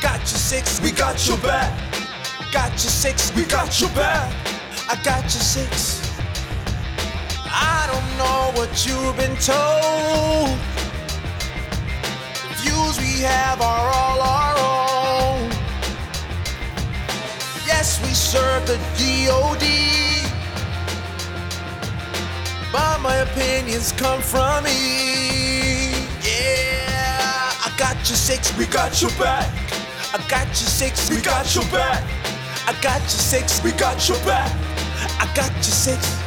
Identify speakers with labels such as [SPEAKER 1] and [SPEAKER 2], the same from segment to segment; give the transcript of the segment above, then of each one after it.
[SPEAKER 1] Got your six, we got your back. Got your six, we got your back. I got your six. I don't know what you've been told. The views we have are all our own. Yes, we serve the DOD. But my opinions come from me. Yeah, I got your six, we got your back. I got your six, we got your back. I got your six, we got your back. I got your six.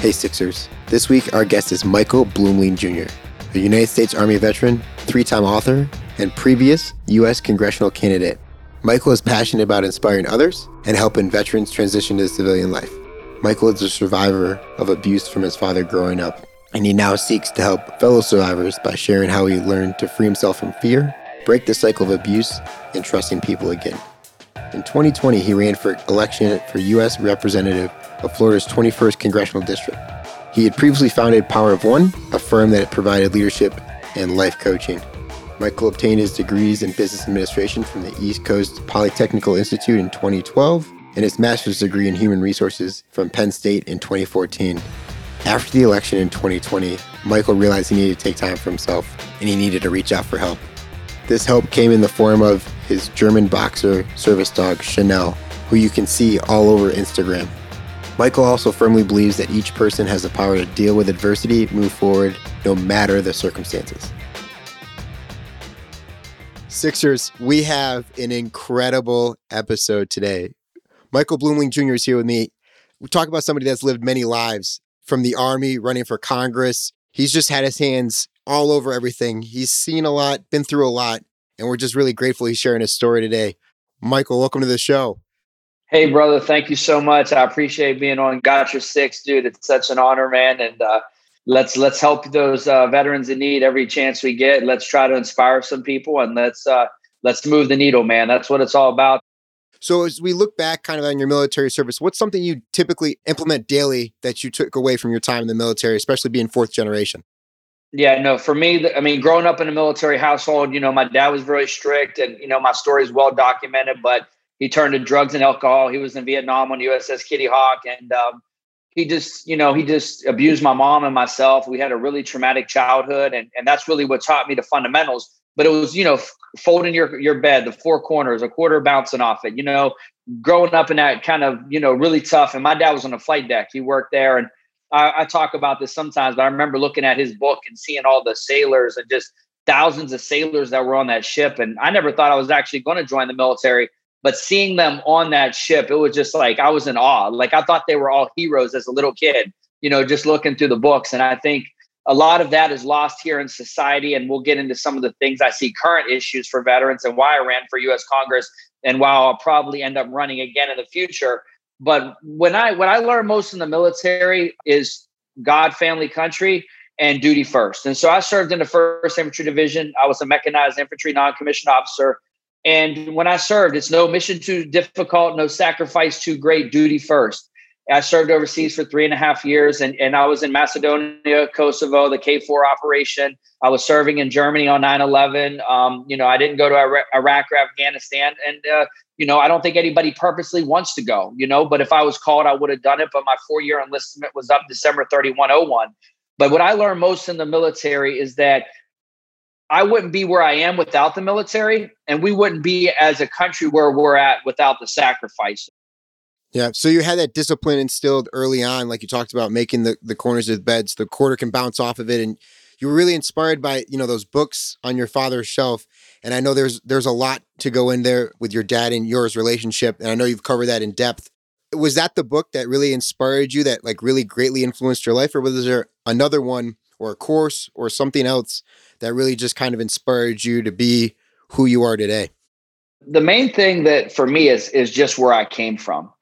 [SPEAKER 2] Hey Sixers. This week our guest is Michael Bluemling Jr., a United States Army veteran, three time author, and previous U.S. congressional candidate. Michael is passionate about inspiring others and helping veterans transition to civilian life. Michael is a survivor of abuse from his father growing up, and he now seeks to help fellow survivors by sharing how he learned to free himself from fear, break the cycle of abuse, and trusting people again. In 2020, he ran for election for U.S. Representative of Florida's 21st Congressional District. He had previously founded Power of One, a firm that provided leadership and life coaching. Michael obtained his degrees in business administration from the East Coast Polytechnical Institute in 2012 and his master's degree in human resources from Penn State in 2014. After the election in 2020, Michael realized he needed to take time for himself and he needed to reach out for help. This help came in the form of his German boxer service dog, Chanel, who you can see all over Instagram. Michael also firmly believes that each person has the power to deal with adversity, move forward, no matter the circumstances. Sixers, we have an incredible episode today. Michael Bluemling Jr. is here with me. We talk about somebody that's lived many lives from the Army, running for Congress. He's just had his hands all over everything. He's seen a lot, been through a lot, and we're just really grateful he's sharing his story today. Michael, welcome to the show.
[SPEAKER 3] Hey, brother, thank you so much. I appreciate being on Gotcha Six, dude. It's such an honor, man. And uh, let's let's help those uh, veterans in need every chance we get. Let's try to inspire some people, and let's uh, let's move the needle, man. That's what it's all about.
[SPEAKER 2] So, as we look back kind of on your military service, what's something you typically implement daily that you took away from your time in the military, especially being fourth generation?
[SPEAKER 3] Yeah, no, for me, I mean, growing up in a military household, you know, my dad was very strict and, you know, my story is well documented, but he turned to drugs and alcohol. He was in Vietnam on USS Kitty Hawk, and um, he just, you know, he just abused my mom and myself. We had a really traumatic childhood, and and that's really what taught me the fundamentals. But it was, you know, folding your your bed, the four corners, a quarter bouncing off it. You know, growing up in that kind of, you know, really tough. And my dad was on the flight deck. He worked there, and I, I talk about this sometimes. But I remember looking at his book and seeing all the sailors and just thousands of sailors that were on that ship. And I never thought I was actually going to join the military but seeing them on that ship, it was just like I was in awe. Like I thought they were all heroes as a little kid, you know, just looking through the books. And I think a lot of that is lost here in society. And we'll get into some of the things I see current issues for veterans and why I ran for US Congress and why I'll probably end up running again in the future. But when I what I learned most in the military is God, family, country, and duty first. And so I served in the first infantry division. I was a mechanized infantry non-commissioned officer and when I served, it's no mission too difficult, no sacrifice too great, duty first. I served overseas for three and a half years, and, and I was in Macedonia, Kosovo, the KFOR operation. I was serving in Germany on 9 11. Um, you know, I didn't go to Iraq or Afghanistan. And, uh, you know, I don't think anybody purposely wants to go, you know, but if I was called, I would have done it. But my four year enlistment was up December 3101. But what I learned most in the military is that I wouldn't be where I am without the military, and we wouldn't be as a country where we're at without the sacrifice.
[SPEAKER 2] Yeah. So you had that discipline instilled early on, like you talked about making the, the corners of the beds, the quarter can bounce off of it. And you were really inspired by, you know, those books on your father's shelf. And I know there's there's a lot to go in there with your dad and yours relationship. And I know you've covered that in depth. Was that the book that really inspired you that like really greatly influenced your life? Or was there another one or a course or something else that really just kind of inspired you to be who you are today?
[SPEAKER 3] The main thing that for me is is just where I came from.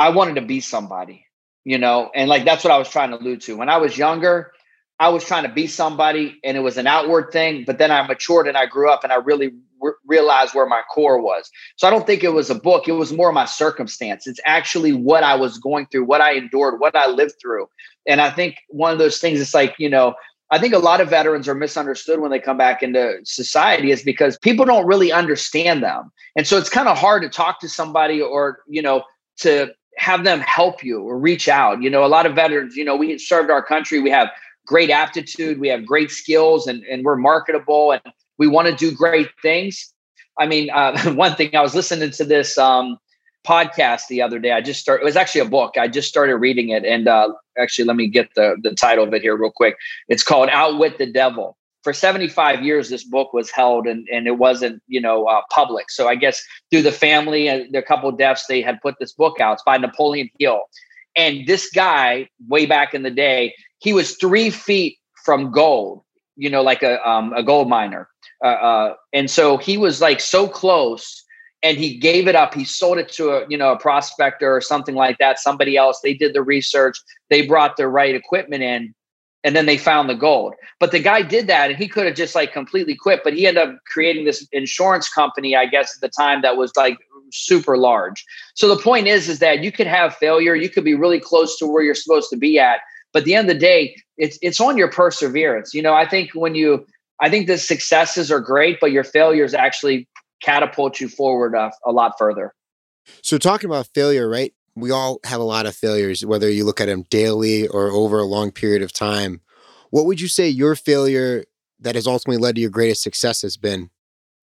[SPEAKER 3] I wanted to be somebody, you know, and like that's what I was trying to allude to. When I was younger, I was trying to be somebody and it was an outward thing, but then I matured and I grew up and I really re- realized where my core was. So I don't think it was a book, it was more my circumstance. It's actually what I was going through, what I endured, what I lived through. And I think one of those things it's like, you know, I think a lot of veterans are misunderstood when they come back into society is because people don't really understand them. And so it's kind of hard to talk to somebody or, you know, to have them help you or reach out. You know, a lot of veterans, you know, we served our country, we have great aptitude, we have great skills, and, and we're marketable and we want to do great things. I mean, uh, one thing I was listening to this um, podcast the other day. I just started. It was actually a book. I just started reading it, and uh, actually, let me get the the title of it here real quick. It's called "Outwit the Devil." For 75 years, this book was held, and and it wasn't you know uh, public. So I guess through the family and a couple deaths, they had put this book out. It's by Napoleon Hill, and this guy, way back in the day, he was three feet from gold, you know, like a um, a gold miner. Uh, uh, and so he was like so close, and he gave it up. He sold it to a you know a prospector or something like that. Somebody else. They did the research. They brought the right equipment in, and then they found the gold. But the guy did that, and he could have just like completely quit. But he ended up creating this insurance company, I guess, at the time that was like super large. So the point is, is that you could have failure. You could be really close to where you're supposed to be at. But the end of the day, it's it's on your perseverance. You know, I think when you, I think the successes are great, but your failures actually catapult you forward a, a lot further.
[SPEAKER 2] So talking about failure, right? We all have a lot of failures, whether you look at them daily or over a long period of time. What would you say your failure that has ultimately led to your greatest success has been?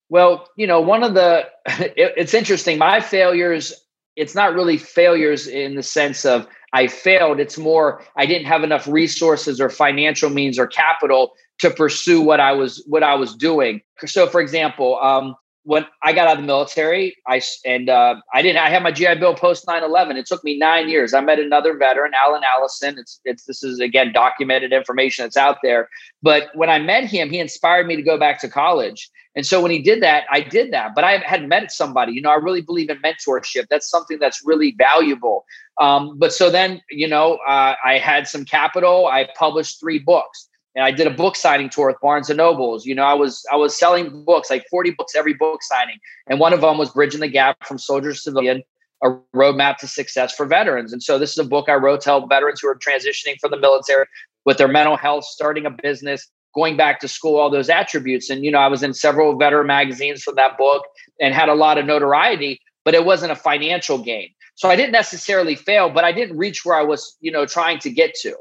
[SPEAKER 3] Well, you know, one of the, it, it's interesting. My failures, it's not really failures in the sense of I failed. It's more, I didn't have enough resources or financial means or capital to pursue what I was, what I was doing. So for example, um, when I got out of the military, I and uh, I didn't. I had my GI Bill post 9/11. It took me nine years. I met another veteran, Alan Allison. It's it's this is again documented information that's out there. But when I met him, he inspired me to go back to college. And so when he did that, I did that. But I hadn't met somebody. You know, I really believe in mentorship. That's something that's really valuable. Um, but so then, you know, uh, I had some capital. I published three books and I did a book signing tour with Barnes and Nobles. You know, I was I was selling books, like 40 books every book signing. And one of them was Bridging the Gap from Soldier to Civilian, a roadmap to success for veterans. And so this is a book I wrote to help veterans who are transitioning from the military with their mental health, starting a business, going back to school, all those attributes. And you know, I was in several veteran magazines from that book and had a lot of notoriety, but it wasn't a financial gain. So I didn't necessarily fail, but I didn't reach where I was, you know, trying to get to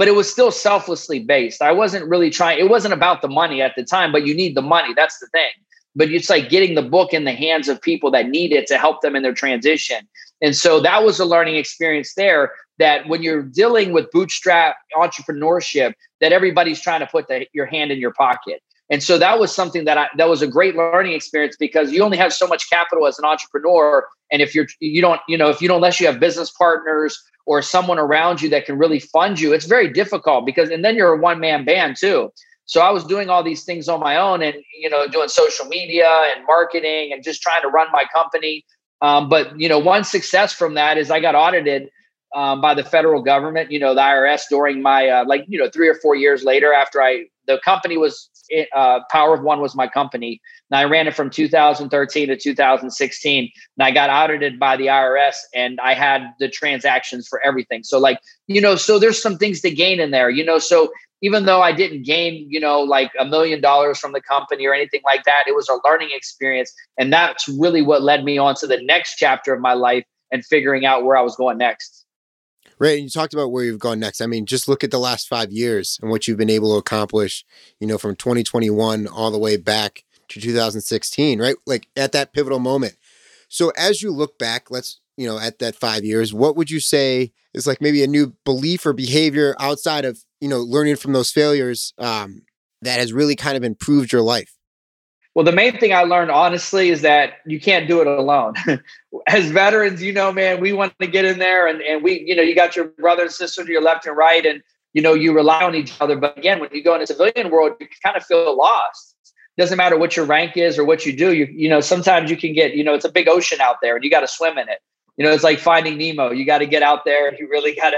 [SPEAKER 3] but it was still selflessly based. I wasn't really trying, it wasn't about the money at the time, but you need the money. That's the thing. But it's like getting the book in the hands of people that need it to help them in their transition. And so that was a learning experience there that when you're dealing with bootstrap entrepreneurship, that everybody's trying to put the, your hand in your pocket. And so that was something that I, that was a great learning experience because you only have so much capital as an entrepreneur. And if you're, you don't, you know, if you don't, unless you have business partners or someone around you that can really fund you, it's very difficult because, and then you're a one man band too. So I was doing all these things on my own and, you know, doing social media and marketing and just trying to run my company. Um, but, you know, one success from that is I got audited um, by the federal government, you know, the IRS during my, uh, like, you know, three or four years later after I, the company was, uh, Power of One was my company. And I ran it from 2013 to 2016. And I got audited by the IRS and I had the transactions for everything. So, like, you know, so there's some things to gain in there, you know. So, even though I didn't gain, you know, like a million dollars from the company or anything like that, it was a learning experience. And that's really what led me on to the next chapter of my life and figuring out where I was going next.
[SPEAKER 2] Right. And you talked about where you've gone next. I mean, just look at the last five years and what you've been able to accomplish, you know, from 2021 all the way back to 2016, right? Like at that pivotal moment. So as you look back, let's, you know, at that five years, what would you say is like maybe a new belief or behavior outside of, you know, learning from those failures um, that has really kind of improved your life?
[SPEAKER 3] Well, the main thing I learned honestly is that you can't do it alone. As veterans, you know, man, we want to get in there and, and we, you know, you got your brother and sister to your left and right. And you know, you rely on each other. But again, when you go in a civilian world, you kind of feel lost. Doesn't matter what your rank is or what you do. You, you know, sometimes you can get, you know, it's a big ocean out there and you got to swim in it. You know, it's like finding Nemo. You got to get out there. You really got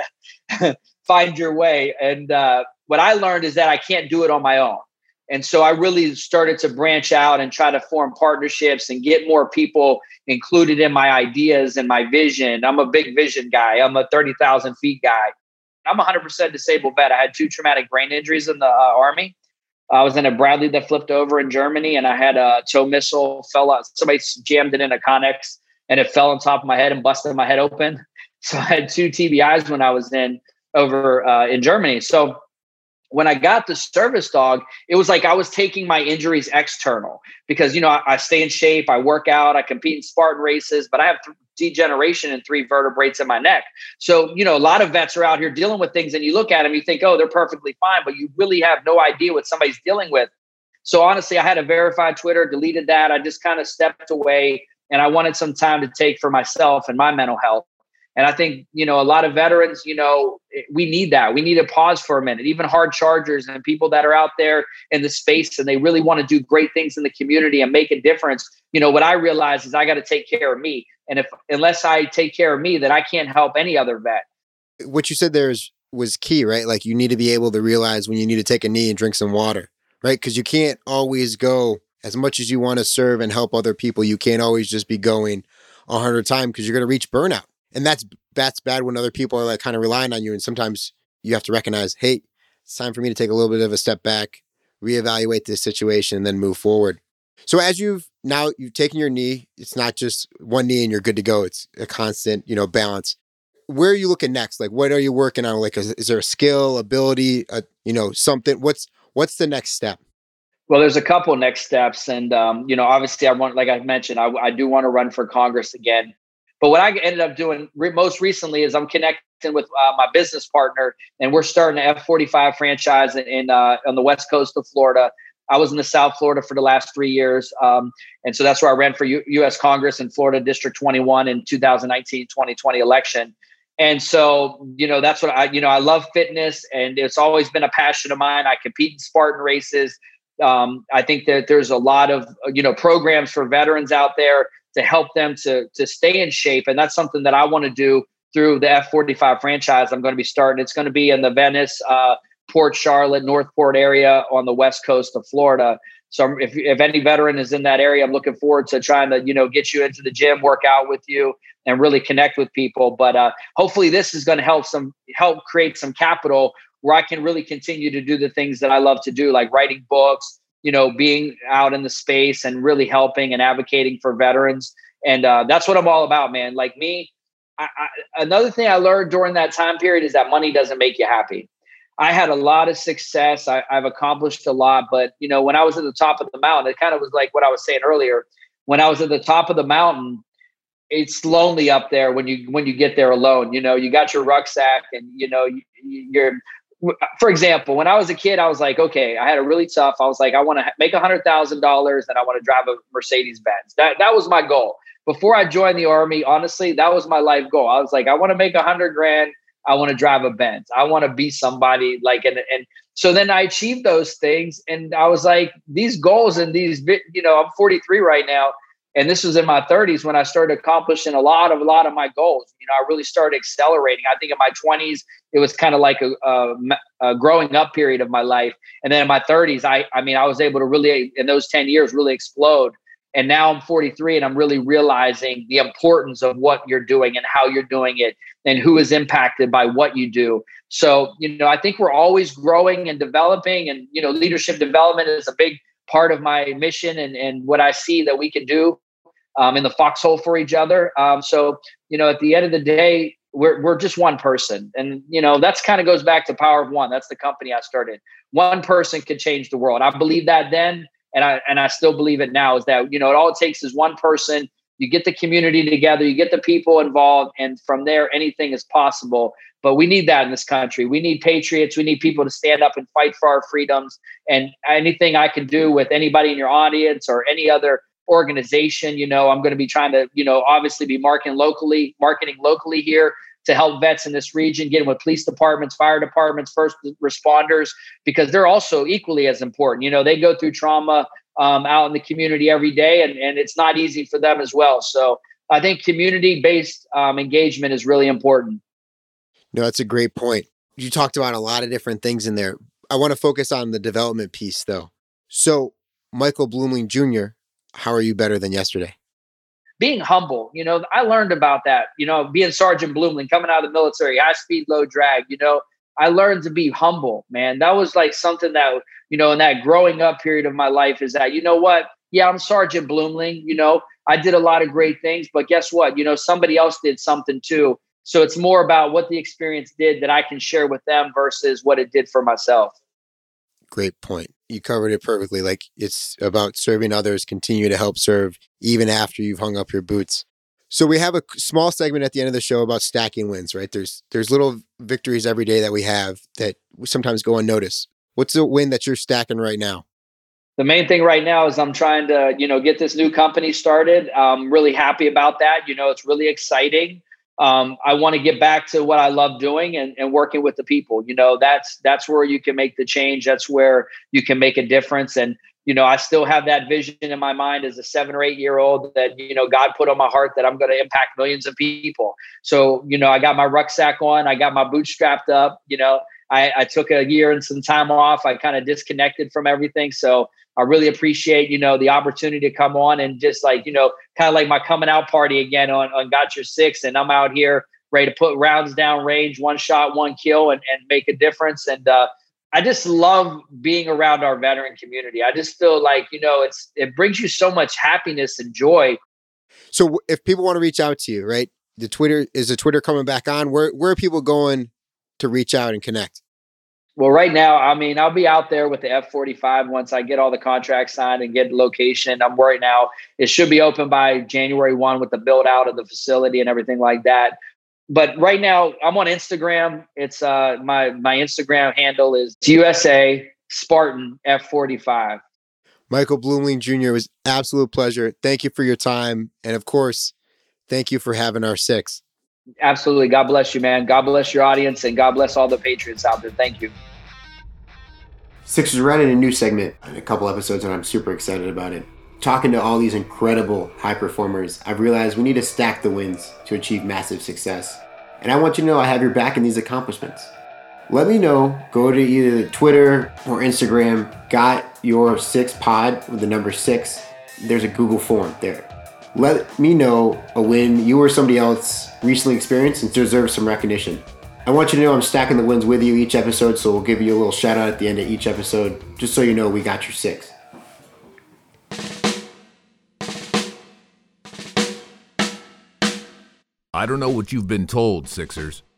[SPEAKER 3] to find your way. And uh, what I learned is that I can't do it on my own. And so I really started to branch out and try to form partnerships and get more people included in my ideas and my vision. I'm a big vision guy. I'm a 30,000 feet guy. I'm 100% disabled vet. I had two traumatic brain injuries in the uh, Army. I was in a Bradley that flipped over in Germany, and I had a TOW missile fell out. Somebody jammed it in a Connex, and it fell on top of my head and busted my head open. So I had two TBIs when I was in over uh, in Germany. So when I got the service dog, it was like I was taking my injuries external because, you know, I, I stay in shape, I work out, I compete in Spartan races, but I have th- degeneration in three vertebrates in my neck. So, you know, a lot of vets are out here dealing with things and you look at them, you think, oh, they're perfectly fine, but you really have no idea what somebody's dealing with. So, honestly, I had a verified Twitter, deleted that. I just kind of stepped away and I wanted some time to take for myself and my mental health. And I think, you know, a lot of veterans, you know, we need that. We need to pause for a minute. Even hard chargers and people that are out there in the space and they really want to do great things in the community and make a difference. You know, what I realize is I got to take care of me. And if unless I take care of me, then I can't help any other vet.
[SPEAKER 2] What you said there is was key, right? Like you need to be able to realize when you need to take a knee and drink some water, right? Because you can't always go as much as you want to serve and help other people. You can't always just be going a 100 times because you're going to reach burnout and that's that's bad when other people are like kind of relying on you and sometimes you have to recognize hey it's time for me to take a little bit of a step back reevaluate this situation and then move forward. So as you've now you've taken your knee it's not just one knee and you're good to go it's a constant you know balance. Where are you looking next? Like what are you working on? Like is, is there a skill ability a, you know something? What's what's the next step?
[SPEAKER 3] Well, there's a couple next steps, and um, you know, obviously, I want, like I mentioned, I, I do want to run for Congress again. But what I ended up doing re- most recently is I'm connecting with uh, my business partner, and we're starting an F45 franchise in, in uh, on the west coast of Florida. I was in the South Florida for the last three years, um, and so that's where I ran for U- U.S. Congress in Florida District 21 in 2019-2020 election. And so, you know, that's what I, you know, I love fitness, and it's always been a passion of mine. I compete in Spartan races. Um, I think that there's a lot of, you know, programs for veterans out there to help them to to stay in shape. And that's something that I want to do through the F45 franchise. I'm going to be starting. It's going to be in the Venice, uh, Port Charlotte, Northport area on the west coast of Florida. So if, if any veteran is in that area, I'm looking forward to trying to you know get you into the gym, work out with you, and really connect with people. But uh, hopefully, this is going to help some help create some capital where I can really continue to do the things that I love to do, like writing books, you know, being out in the space and really helping and advocating for veterans. And uh, that's what I'm all about, man. Like me, I, I, another thing I learned during that time period is that money doesn't make you happy. I had a lot of success. I, I've accomplished a lot, but you know, when I was at the top of the mountain, it kind of was like what I was saying earlier. When I was at the top of the mountain, it's lonely up there when you when you get there alone. You know, you got your rucksack, and you know you, you're for example, when I was a kid, I was like, okay, I had a really tough. I was like, I want to make a hundred thousand dollars and I want to drive a Mercedes Benz. That that was my goal before I joined the army. Honestly, that was my life goal. I was like, I want to make a hundred grand. I want to drive a Benz. I want to be somebody like and and so then I achieved those things, and I was like, these goals and these, you know, I'm 43 right now and this was in my 30s when I started accomplishing a lot of a lot of my goals. You know, I really started accelerating. I think in my 20s it was kind of like a, a, a, growing up period of my life, and then in my 30s, I I mean, I was able to really in those 10 years really explode. And now I'm 43 and I'm really realizing the importance of what you're doing and how you're doing it and who is impacted by what you do. So, you know, I think we're always growing and developing and, you know, leadership development is a big part of my mission and, and what I see that we can do um, in the foxhole for each other. Um, so, you know, at the end of the day, we're, we're just one person. And, you know, that's kind of goes back to power of one. That's the company I started. One person can change the world. I believe that then. And I, and I still believe it now is that, you know, it all it takes is one person. You get the community together, you get the people involved, and from there, anything is possible. But we need that in this country. We need patriots. We need people to stand up and fight for our freedoms. And anything I can do with anybody in your audience or any other organization, you know, I'm going to be trying to, you know, obviously be marketing locally, marketing locally here. to help vets in this region, getting with police departments, fire departments, first responders, because they're also equally as important. You know, they go through trauma um, out in the community every day, and, and it's not easy for them as well. So I think community based um, engagement is really important.
[SPEAKER 2] No, that's a great point. You talked about a lot of different things in there. I want to focus on the development piece though. So, Michael Bluemling Jr., how are you better than yesterday?
[SPEAKER 3] Being humble, you know, I learned about that, you know, being Sergeant Bluemling, coming out of the military, high speed, low drag, you know, I learned to be humble, man. That was like something that, you know, in that growing up period of my life is that, you know what? Yeah, I'm Sergeant Bluemling, you know, I did a lot of great things, but guess what? You know, somebody else did something too. So it's more about what the experience did that I can share with them versus what it did for myself.
[SPEAKER 2] Great point. You covered it perfectly. Like it's about serving others, continue to help serve even after you've hung up your boots. So we have a small segment at the end of the show about stacking wins, right? There's there's little victories every day that we have that sometimes go unnoticed. What's the win that you're stacking right now?
[SPEAKER 3] the main thing right now is I'm trying to, you know, get this new company started. I'm really happy about that. You know, it's really exciting. Um, I want to get back to what I love doing and, and working with the people. You know, that's that's where you can make the change. That's where you can make a difference. And you know, I still have that vision in my mind as a seven or eight year old that you know God put on my heart that I'm going to impact millions of people. So you know, I got my rucksack on, I got my boots strapped up. You know, I, I took a year and some time off. I kind of disconnected from everything. So I really appreciate, you know, the opportunity to come on and just like, you know, kind of like my coming out party again on, on Got Your Six. And I'm out here ready to put rounds down range, one shot, one kill, and, and make a difference. And uh, I just love being around our veteran community. I just feel like, you know, it's it brings you so much happiness and joy.
[SPEAKER 2] So if people want to reach out to you, right? The Twitter is the Twitter coming back on? Where where are people going to reach out and connect?
[SPEAKER 3] Well, right now, I mean, I'll be out there with the F 45 once I get all the contracts signed and get location. I'm right now, it should be open by January 1 with the build out of the facility and everything like that. But right now, I'm on Instagram. It's uh, my my Instagram handle is USA Spartan F45.
[SPEAKER 2] Michael Bluemling Jr. was absolute pleasure. Thank you for your time, and of course, thank you for having our six.
[SPEAKER 3] Absolutely. God bless you, man. God bless your audience and God bless all the Patriots out there. Thank you.
[SPEAKER 2] Sixers running a new segment in a couple episodes, and I'm super excited about it. Talking to all these incredible high performers, I've realized we need to stack the wins to achieve massive success. And I want you to know I have your back in these accomplishments. Let me know. Go to either Twitter or Instagram, got your six pod with the number six. There's a Google form there let me know a win you or somebody else recently experienced and deserves some recognition. I want you to know I'm stacking the wins with you each episode, so we'll give you a little shout out at the end of each episode, just so you know we got your six.
[SPEAKER 4] I don't know what you've been told, Sixers